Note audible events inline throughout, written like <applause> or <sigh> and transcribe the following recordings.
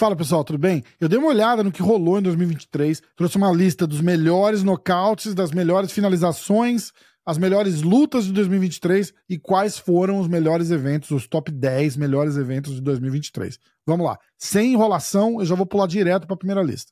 Fala pessoal, tudo bem? Eu dei uma olhada no que rolou em 2023, trouxe uma lista dos melhores nocautes, das melhores finalizações, as melhores lutas de 2023 e quais foram os melhores eventos, os top 10 melhores eventos de 2023. Vamos lá, sem enrolação, eu já vou pular direto para a primeira lista.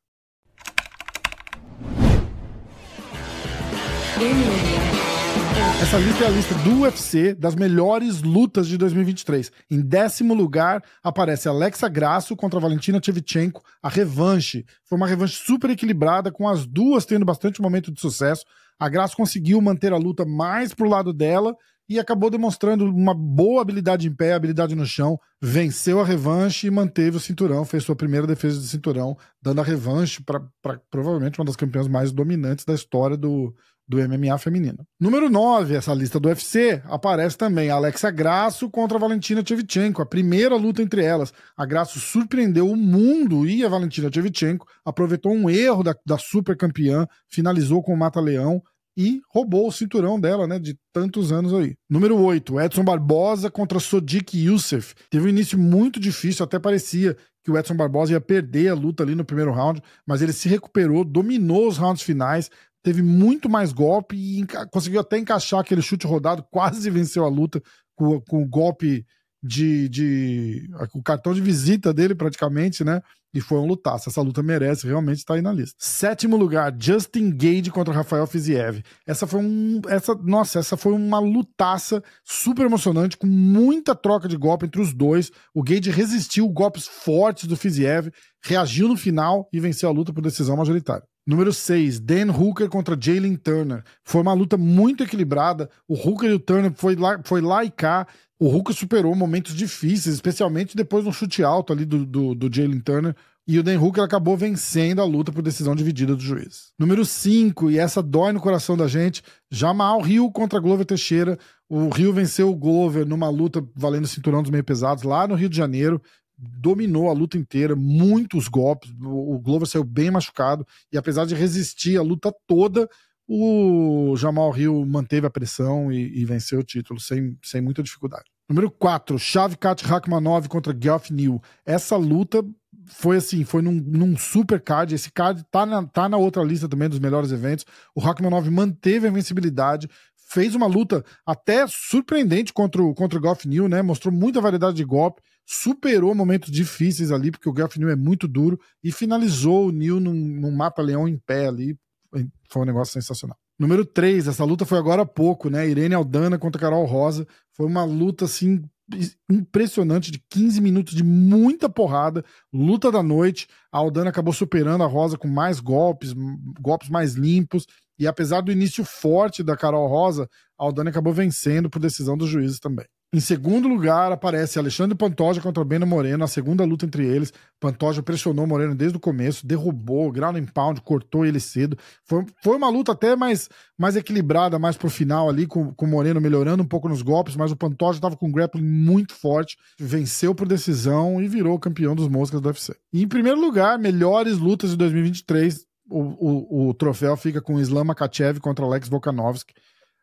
Essa lista é a lista do UFC das melhores lutas de 2023. Em décimo lugar aparece Alexa Grasso contra Valentina Shevchenko, a revanche. Foi uma revanche super equilibrada, com as duas tendo bastante momento de sucesso. A Grasso conseguiu manter a luta mais pro lado dela e acabou demonstrando uma boa habilidade em pé, habilidade no chão, venceu a revanche e manteve o cinturão, fez sua primeira defesa de cinturão, dando a revanche para provavelmente uma das campeãs mais dominantes da história do, do MMA feminino. Número 9, essa lista do UFC, aparece também Alexa Grasso contra Valentina Shevchenko, a primeira luta entre elas. A Grasso surpreendeu o mundo e a Valentina Shevchenko aproveitou um erro da, da super campeã, finalizou com o mata-leão e roubou o cinturão dela, né, de tantos anos aí. Número 8, Edson Barbosa contra Sodiq Youssef. Teve um início muito difícil, até parecia que o Edson Barbosa ia perder a luta ali no primeiro round, mas ele se recuperou, dominou os rounds finais, teve muito mais golpe e conseguiu até encaixar aquele chute rodado, quase venceu a luta com, com o golpe de, de. o cartão de visita dele, praticamente, né? E foi um lutaço. Essa luta merece realmente estar aí na lista. Sétimo lugar, Justin Gage contra Rafael Fiziev. Essa foi um. Essa, nossa, essa foi uma lutaça super emocionante, com muita troca de golpe entre os dois. O Gage resistiu golpes fortes do Fiziev, reagiu no final e venceu a luta por decisão majoritária. Número 6, Dan Hooker contra Jalen Turner. Foi uma luta muito equilibrada. O Hooker e o Turner foi lá, foi lá e cá. O Hooker superou momentos difíceis, especialmente depois de um chute alto ali do, do, do Jalen Turner. E o Dan Hooker acabou vencendo a luta por decisão dividida do juiz. Número 5, e essa dói no coração da gente, Jamal Rio contra Glover Teixeira. O Rio venceu o Glover numa luta valendo cinturão dos meio pesados lá no Rio de Janeiro dominou a luta inteira, muitos golpes. O Glover saiu bem machucado e apesar de resistir a luta toda, o Jamal Hill manteve a pressão e, e venceu o título sem, sem muita dificuldade. Número 4, Shavkat Rakhmanov contra Geoff Neal. Essa luta foi assim, foi num, num, super card. Esse card tá na, tá na outra lista também dos melhores eventos. O Rakhmanov manteve a invencibilidade, fez uma luta até surpreendente contra o, contra o Neal, né? Mostrou muita variedade de golpe superou momentos difíceis ali, porque o Geoff New é muito duro, e finalizou o New num, num mapa-leão em pé ali. Foi um negócio sensacional. Número 3, essa luta foi agora há pouco, né? Irene Aldana contra Carol Rosa. Foi uma luta assim impressionante de 15 minutos de muita porrada, luta da noite. A Aldana acabou superando a Rosa com mais golpes, golpes mais limpos. E apesar do início forte da Carol Rosa, a Aldana acabou vencendo por decisão dos juízes também. Em segundo lugar, aparece Alexandre Pantoja contra Beno Moreno, a segunda luta entre eles. Pantoja pressionou Moreno desde o começo, derrubou, ground and pound, cortou ele cedo. Foi, foi uma luta até mais, mais equilibrada, mais pro final ali, com, o Moreno melhorando um pouco nos golpes, mas o Pantoja estava com um grappling muito forte, venceu por decisão e virou campeão dos moscas do UFC. E em primeiro lugar, melhores lutas de 2023, o, o, o troféu fica com Islam Makachev contra Alex Volkanovski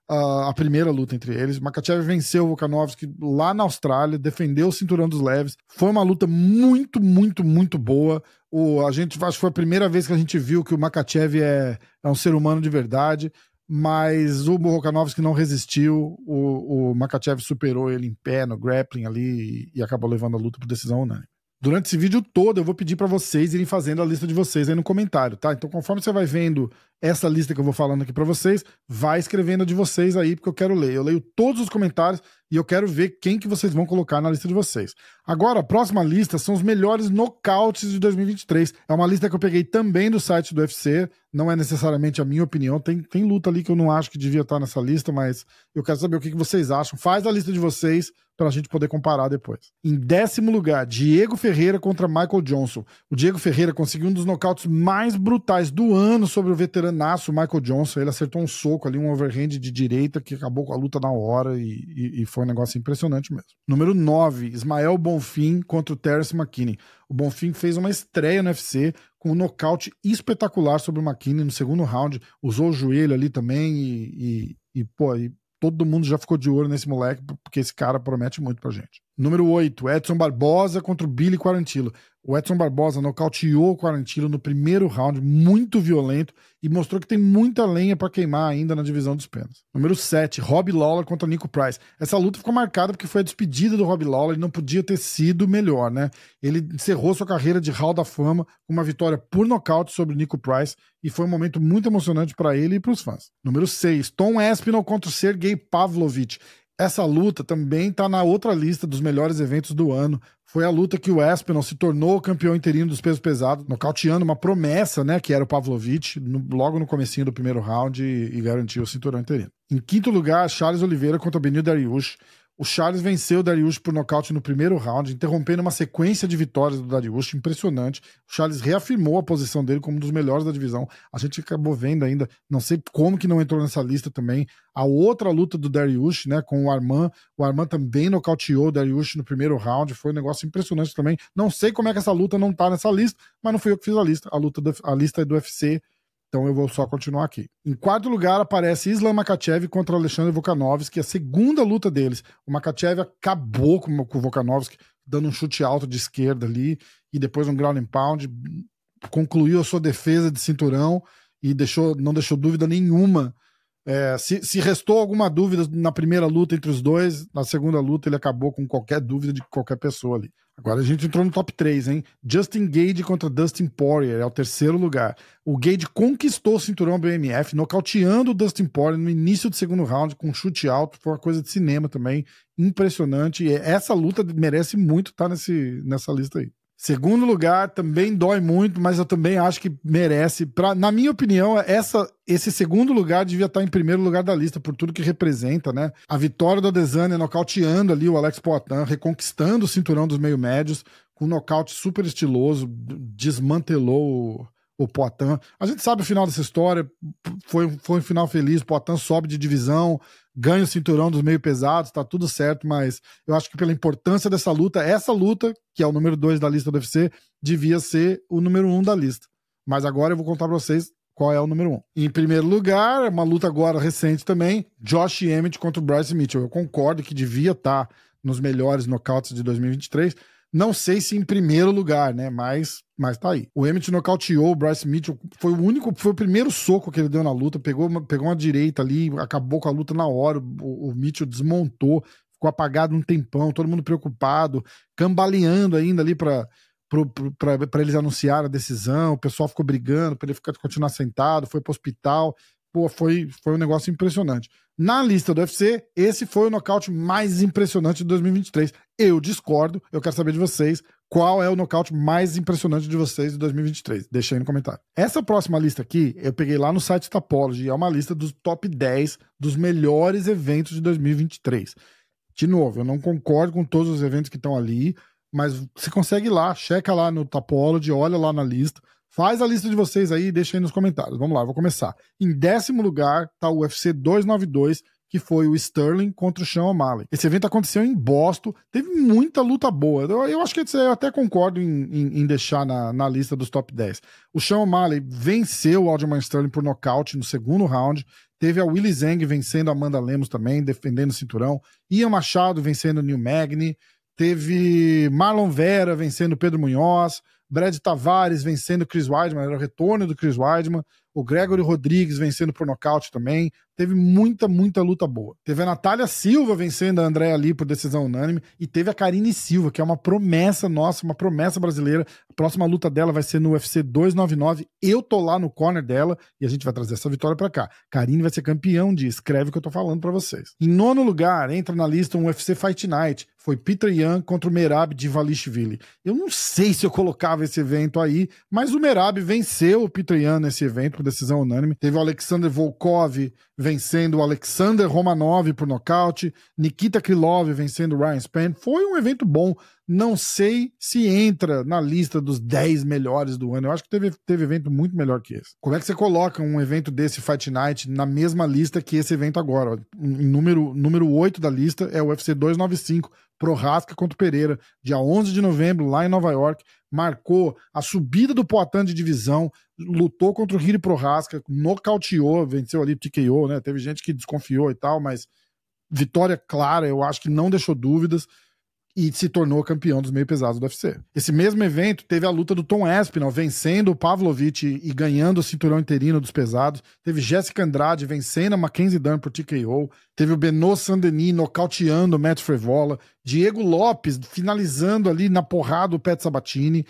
a, a primeira luta entre eles. Makachev venceu o Volkanovski lá na Austrália, defendeu o cinturão dos leves. Foi uma luta muito, muito, muito boa. O, a gente acho que foi a primeira vez que a gente viu que o Makachev é, é um ser humano de verdade. Mas o Volkanovski não resistiu, o, o Makachev superou ele em pé no grappling ali e, e acabou levando a luta por decisão unânime. Durante esse vídeo todo, eu vou pedir para vocês irem fazendo a lista de vocês aí no comentário, tá? Então, conforme você vai vendo essa lista que eu vou falando aqui para vocês, vai escrevendo de vocês aí, porque eu quero ler. Eu leio todos os comentários e eu quero ver quem que vocês vão colocar na lista de vocês. Agora, a próxima lista são os melhores nocautes de 2023. É uma lista que eu peguei também do site do UFC, não é necessariamente a minha opinião. Tem, tem luta ali que eu não acho que devia estar nessa lista, mas eu quero saber o que, que vocês acham. Faz a lista de vocês para a gente poder comparar depois. Em décimo lugar, Diego Ferreira contra Michael Johnson. O Diego Ferreira conseguiu um dos nocautes mais brutais do ano sobre o veteranaço Michael Johnson. Ele acertou um soco ali, um overhand de direita que acabou com a luta na hora e, e, e foi um negócio impressionante mesmo. Número 9, Ismael Bonfim contra o Terence McKinney. O Bonfim fez uma estreia no UFC com um nocaute espetacular sobre o McKinney no segundo round. Usou o joelho ali também e, e, e pô, e todo mundo já ficou de olho nesse moleque, porque esse cara promete muito pra gente. Número 8, Edson Barbosa contra o Billy Quarantillo. O Edson Barbosa nocauteou o Quarantino no primeiro round, muito violento, e mostrou que tem muita lenha para queimar ainda na divisão dos penas. Número 7, Rob Lawler contra Nico Price. Essa luta ficou marcada porque foi a despedida do Rob Lawler e não podia ter sido melhor, né? Ele encerrou sua carreira de Hall da Fama com uma vitória por nocaute sobre Nico Price e foi um momento muito emocionante para ele e para os fãs. Número 6, Tom Espinal contra Sergei Pavlovich. Essa luta também está na outra lista dos melhores eventos do ano. Foi a luta que o Espinal se tornou campeão interino dos pesos pesados, nocauteando uma promessa, né, que era o Pavlovich, no, logo no comecinho do primeiro round e, e garantiu o cinturão interino. Em quinto lugar, Charles Oliveira contra Benil Dariush. O Charles venceu o Dariush por nocaute no primeiro round, interrompendo uma sequência de vitórias do Dariush impressionante. O Charles reafirmou a posição dele como um dos melhores da divisão. A gente acabou vendo ainda, não sei como que não entrou nessa lista também, a outra luta do Dariush, né, com o Arman. O Arman também nocauteou o Dariush no primeiro round, foi um negócio impressionante também. Não sei como é que essa luta não tá nessa lista, mas não fui eu que fiz a lista. A luta a lista é do UFC então eu vou só continuar aqui. Em quarto lugar aparece Islam Makachev contra Alexandre Volkanovski, a segunda luta deles. O Makachev acabou com, o Volkanovski, dando um chute alto de esquerda ali, e depois um ground and pound, concluiu a sua defesa de cinturão e deixou, não deixou dúvida nenhuma. É, se, se restou alguma dúvida na primeira luta entre os dois, na segunda luta ele acabou com qualquer dúvida de qualquer pessoa ali. Agora a gente entrou no top 3, hein? Justin Gage contra Dustin Poirier, é o terceiro lugar. O Gage conquistou o cinturão BMF, nocauteando o Dustin Poirier no início do segundo round com um chute alto, foi uma coisa de cinema também, impressionante. E essa luta merece muito estar nesse, nessa lista aí. Segundo lugar, também dói muito, mas eu também acho que merece. Pra, na minha opinião, essa, esse segundo lugar devia estar em primeiro lugar da lista, por tudo que representa, né? A vitória do Adesanya nocauteando ali o Alex Poitin, reconquistando o cinturão dos meio-médios, com um nocaute super estiloso, desmantelou o Poitin. A gente sabe o final dessa história, foi, foi um final feliz, o Poitin sobe de divisão, ganha o cinturão dos meio pesados, tá tudo certo, mas eu acho que pela importância dessa luta, essa luta, que é o número 2 da lista do UFC, devia ser o número 1 um da lista. Mas agora eu vou contar pra vocês qual é o número 1. Um. Em primeiro lugar, uma luta agora recente também, Josh Emmett contra o Bryce Mitchell. Eu concordo que devia estar tá nos melhores nocautes de 2023, não sei se em primeiro lugar, né? Mas, mas tá aí. O Emmett nocauteou o Bryce Mitchell. Foi o único, foi o primeiro soco que ele deu na luta. Pegou uma, pegou uma direita ali, acabou com a luta na hora. O, o Mitchell desmontou, ficou apagado um tempão, todo mundo preocupado, cambaleando ainda ali para para eles anunciar a decisão, o pessoal ficou brigando para ele ficar, continuar sentado, foi para o hospital. Pô, foi, foi um negócio impressionante. Na lista do UFC, esse foi o nocaute mais impressionante de 2023. Eu discordo, eu quero saber de vocês qual é o nocaute mais impressionante de vocês de 2023. Deixa aí no comentário. Essa próxima lista aqui, eu peguei lá no site Tapology, é uma lista dos top 10 dos melhores eventos de 2023. De novo, eu não concordo com todos os eventos que estão ali, mas você consegue ir lá, checa lá no Tapology, olha lá na lista. Faz a lista de vocês aí e deixa aí nos comentários. Vamos lá, vou começar. Em décimo lugar tá o UFC 292, que foi o Sterling contra o Sean O'Malley. Esse evento aconteceu em Boston, teve muita luta boa. Eu, eu acho que eu até concordo em, em, em, deixar na, na lista dos top 10. O Sean O'Malley venceu o Aljamain Sterling por nocaute no segundo round. Teve a Willy Zeng vencendo a Amanda Lemos também, defendendo o cinturão. Ian Machado vencendo o Neil Magny. Teve Marlon Vera vencendo Pedro Munhoz. Brad Tavares vencendo Chris Weidman, era o retorno do Chris Weidman. O Gregory Rodrigues vencendo por nocaute também. Teve muita, muita luta boa. Teve a Natália Silva vencendo a Andréa ali por decisão unânime. E teve a Karine Silva, que é uma promessa nossa, uma promessa brasileira. A próxima luta dela vai ser no UFC 299. Eu tô lá no corner dela e a gente vai trazer essa vitória para cá. Karine vai ser campeão de escreve o que eu tô falando para vocês. Em nono lugar, entra na lista um UFC Fight Night. Foi Peter Yan contra o Merab de Valishvili. Eu não sei se eu colocava esse evento aí, mas o Merab venceu o Peter Yan nesse evento por decisão unânime. Teve o Alexander Volkov vencendo Alexander Romanov por nocaute, Nikita Krylov vencendo Ryan Spann. Foi um evento bom. Não sei se entra na lista dos 10 melhores do ano. Eu acho que teve, teve evento muito melhor que esse. Como é que você coloca um evento desse Fight Night na mesma lista que esse evento agora? Em número, número 8 da lista é o UFC 295, Prohaska contra o Pereira, dia 11 de novembro, lá em Nova York. Marcou a subida do Poitin de divisão, lutou contra o Hiri Prohaska, nocauteou, venceu ali, TKO, né? Teve gente que desconfiou e tal, mas vitória clara, eu acho que não deixou dúvidas. E se tornou campeão dos meio pesados do UFC. Esse mesmo evento teve a luta do Tom Aspinall vencendo o Pavlovich e, ganhando o cinturão interino dos pesados. Teve Jessica Andrade vencendo a Mackenzie Dern por TKO. Teve o Benoit Saint-Denis nocauteando o Matt Frevola. Diego Lopes finalizando ali na porrada o Pet Sabatini.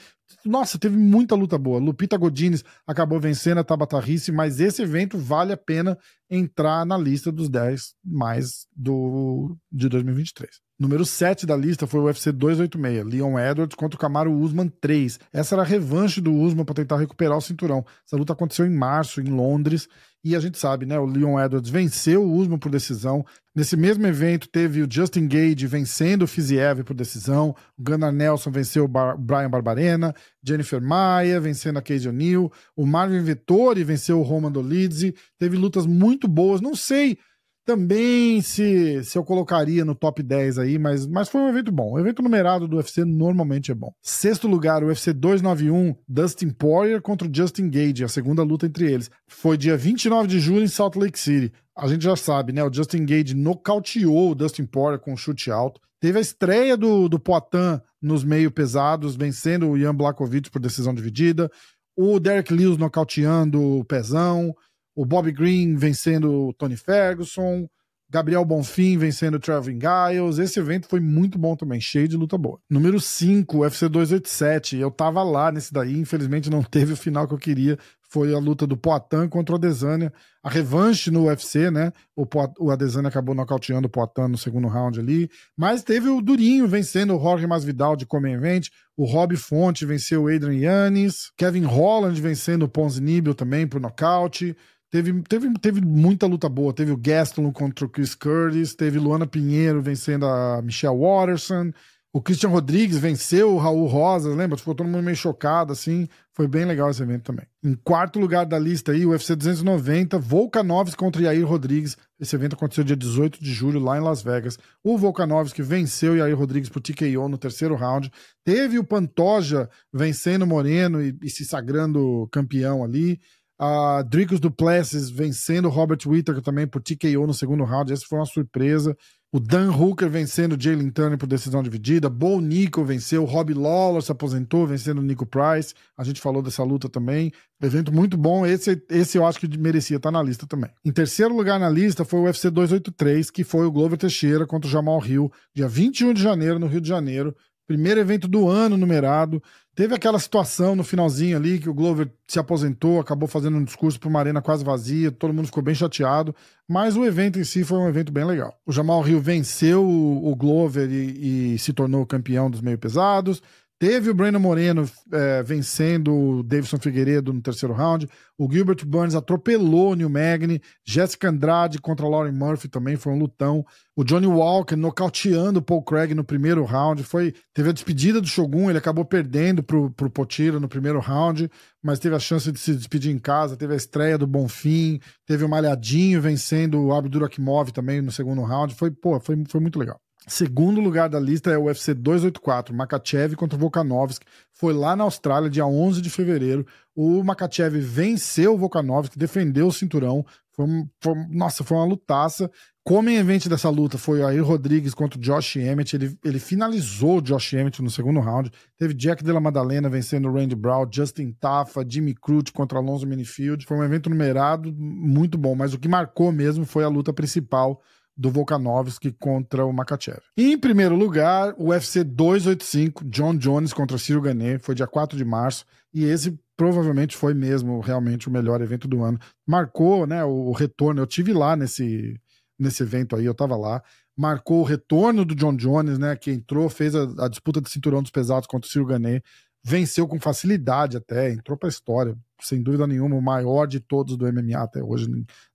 Nossa, teve muita luta boa. Lupita Godines acabou vencendo a Tabata Risse, mas esse evento vale a pena entrar na lista dos 10 mais do de 2023. Número 7 da lista foi o UFC 286, Leon Edwards contra o Camaro Usman 3. Essa era a revanche do Usman para tentar recuperar o cinturão. Essa luta aconteceu em março, em Londres, e a gente sabe, né? O Leon Edwards venceu o Usman por decisão. Nesse mesmo evento, teve o Justin Gage vencendo o Fiziev por decisão. O Gunnar Nelson venceu o Bar Brian Barbarena. Jennifer Maia vencendo a Casey O'Neill. O Marvin Vettori venceu o Roman Dolidze. Teve lutas muito boas. Não sei também se, se eu colocaria no top 10 aí, mas, mas foi um evento bom. O evento numerado do UFC normalmente é bom. Sexto lugar, o UFC 291, Dustin Poirier contra o Justin Gage, a segunda luta entre eles. Foi dia 29 de julho em Salt Lake City. A gente já sabe, né? O Justin Gage nocauteou o Dustin Poirier com um chute alto. Teve a estreia do, do Poitin nos meio pesados, vencendo o Ian Blakovic por decisão dividida. O Derek Lewis nocauteando o Pezão o Bob Green vencendo o Tony Ferguson, Gabriel Bonfim vencendo o Trevin Giles. Esse evento foi muito bom também, cheio de luta boa. Número 5, UFC 287. Eu tava lá nesse daí, infelizmente não <laughs> teve o final que eu queria. Foi a luta do Poatan contra o Adesanya. A revanche no UFC, né? O, o Adesanya acabou nocauteando o Poatan no segundo round ali. Mas teve o Durinho vencendo o Jorge Masvidal de Come Event. O Rob Fonte venceu o Adrian Yannis. Kevin Holland vencendo o Ponzinibbio também por nocaute. Teve, teve, teve muita luta boa. Teve o Gaston contra o Chris Curtis, teve Luana Pinheiro vencendo a Michelle Watterson. O Christian Rodrigues venceu o Raul Rosa, lembra? Ficou todo mundo meio chocado, assim. Foi bem legal esse evento também. Em quarto lugar da lista aí, o UFC 290, Volkanovski contra Yair Rodrigues. Esse evento aconteceu dia 18 de julho, lá em Las Vegas. O Volkanovski venceu Yair Rodrigues por TKO no terceiro round. Teve o Pantoja vencendo Moreno e, e se sagrando campeão ali. A Dricos Duplessis vencendo Robert Whittaker também por TKO no segundo round. Essa foi uma surpresa. O Dan Hooker vencendo Jalen Turner por decisão dividida. Bo Nico venceu. Rob Lawler se aposentou vencendo Nico Price. A gente falou dessa luta também. Evento muito bom. Esse, esse eu acho que merecia estar na lista também. Em terceiro lugar na lista foi o UFC 283, que foi o Glover Teixeira contra o Jamal Hill, dia 21 de janeiro, no Rio de Janeiro. Primeiro evento do ano numerado. Teve aquela situação no finalzinho ali que o Glover se aposentou, acabou fazendo um discurso para uma arena quase vazia, todo mundo ficou bem chateado, mas o evento em si foi um evento bem legal. O Jamal Rio venceu o, Glover e, e se tornou campeão dos meio pesados. Teve o Breno Moreno é, vencendo o Davidson Figueiredo no terceiro round. O Gilbert Burns atropelou o Neil Magny. Jessica Andrade contra Lauren Murphy também foi um lutão. O Johnny Walker nocauteando o Paul Craig no primeiro round. Foi, teve a despedida do Shogun, ele acabou perdendo pro, pro Potira no primeiro round, mas teve a chance de se despedir em casa. Teve a estreia do Bonfim. Teve o Malhadinho vencendo o Abdur Akimov também no segundo round. Foi, pô, foi, foi muito legal. Segundo lugar da lista é o UFC 284, Makachev contra Volkanovski. Foi lá na Austrália, dia 11 de fevereiro. O Makachev venceu o Volkanovski, defendeu o cinturão. Foi, foi, nossa, foi uma lutaça. Como em evento dessa luta foi o Air Rodrigues contra o Josh Emmett. Ele, ele finalizou o Josh Emmett no segundo round. Teve Jack Della Madalena vencendo o Randy Brown, Justin Tafa, Jimmy Crute contra Alonso Minifield. Foi um evento numerado muito bom, mas o que marcou mesmo foi a luta principal do Volkanovski contra o Makachev. E em primeiro lugar, o UFC 285, John Jones contra Ciro Gane, foi dia 4 de março, e esse provavelmente foi mesmo realmente o melhor evento do ano. Marcou, né, o, retorno, eu tive lá nesse nesse evento aí, eu tava lá, marcou o retorno do John Jones, né, que entrou, fez a, a disputa de cinturão dos pesados contra o Ciro Gane, venceu com facilidade até, entrou pra história, sem dúvida nenhuma, o maior de todos do MMA até hoje,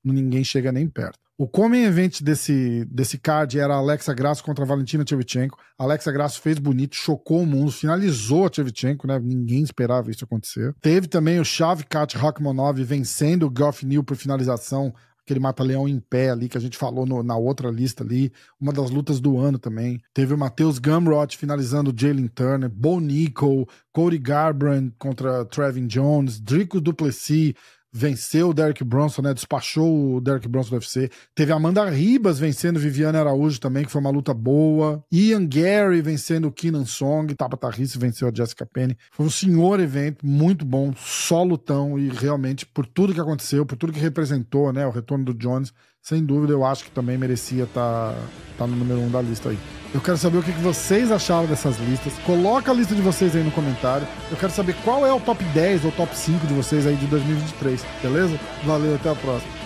ninguém chega nem perto. O comem event desse, desse card era Alexa Grasso contra Valentina Tchevchenko. Alexa Grasso fez bonito, chocou o mundo, finalizou a Tchevchenko, né? Ninguém esperava isso acontecer. Teve também o Shavkat Rakhmonov vencendo o Goff New por finalização, aquele mata-leão em pé ali que a gente falou no, na outra lista ali, uma das lutas do ano também. Teve o Matheus Gumrot finalizando Jalen Turner, Bo Nico, Cody Garbrandt contra Trevin Jones, Drico Duplessis, venceu o Derek Bronson, né? Despachou o Derek Bronson do UFC. Teve Amanda Ribas vencendo Viviane Araújo também, que foi uma luta boa. Ian Gary vencendo o Keenan Song. Tabata Risse venceu a Jessica Penny. Foi um senhor evento, muito bom, só lutão e realmente por tudo que aconteceu, por tudo que representou, né? O retorno do Jones, sem dúvida eu acho que também merecia estar tá, tá no número um da lista aí. Eu quero saber o que vocês acharam dessas listas. Coloca a lista de vocês aí no comentário. Eu quero saber qual é o top 10 ou top 5 de vocês aí de 2023, beleza? Valeu, até a próxima.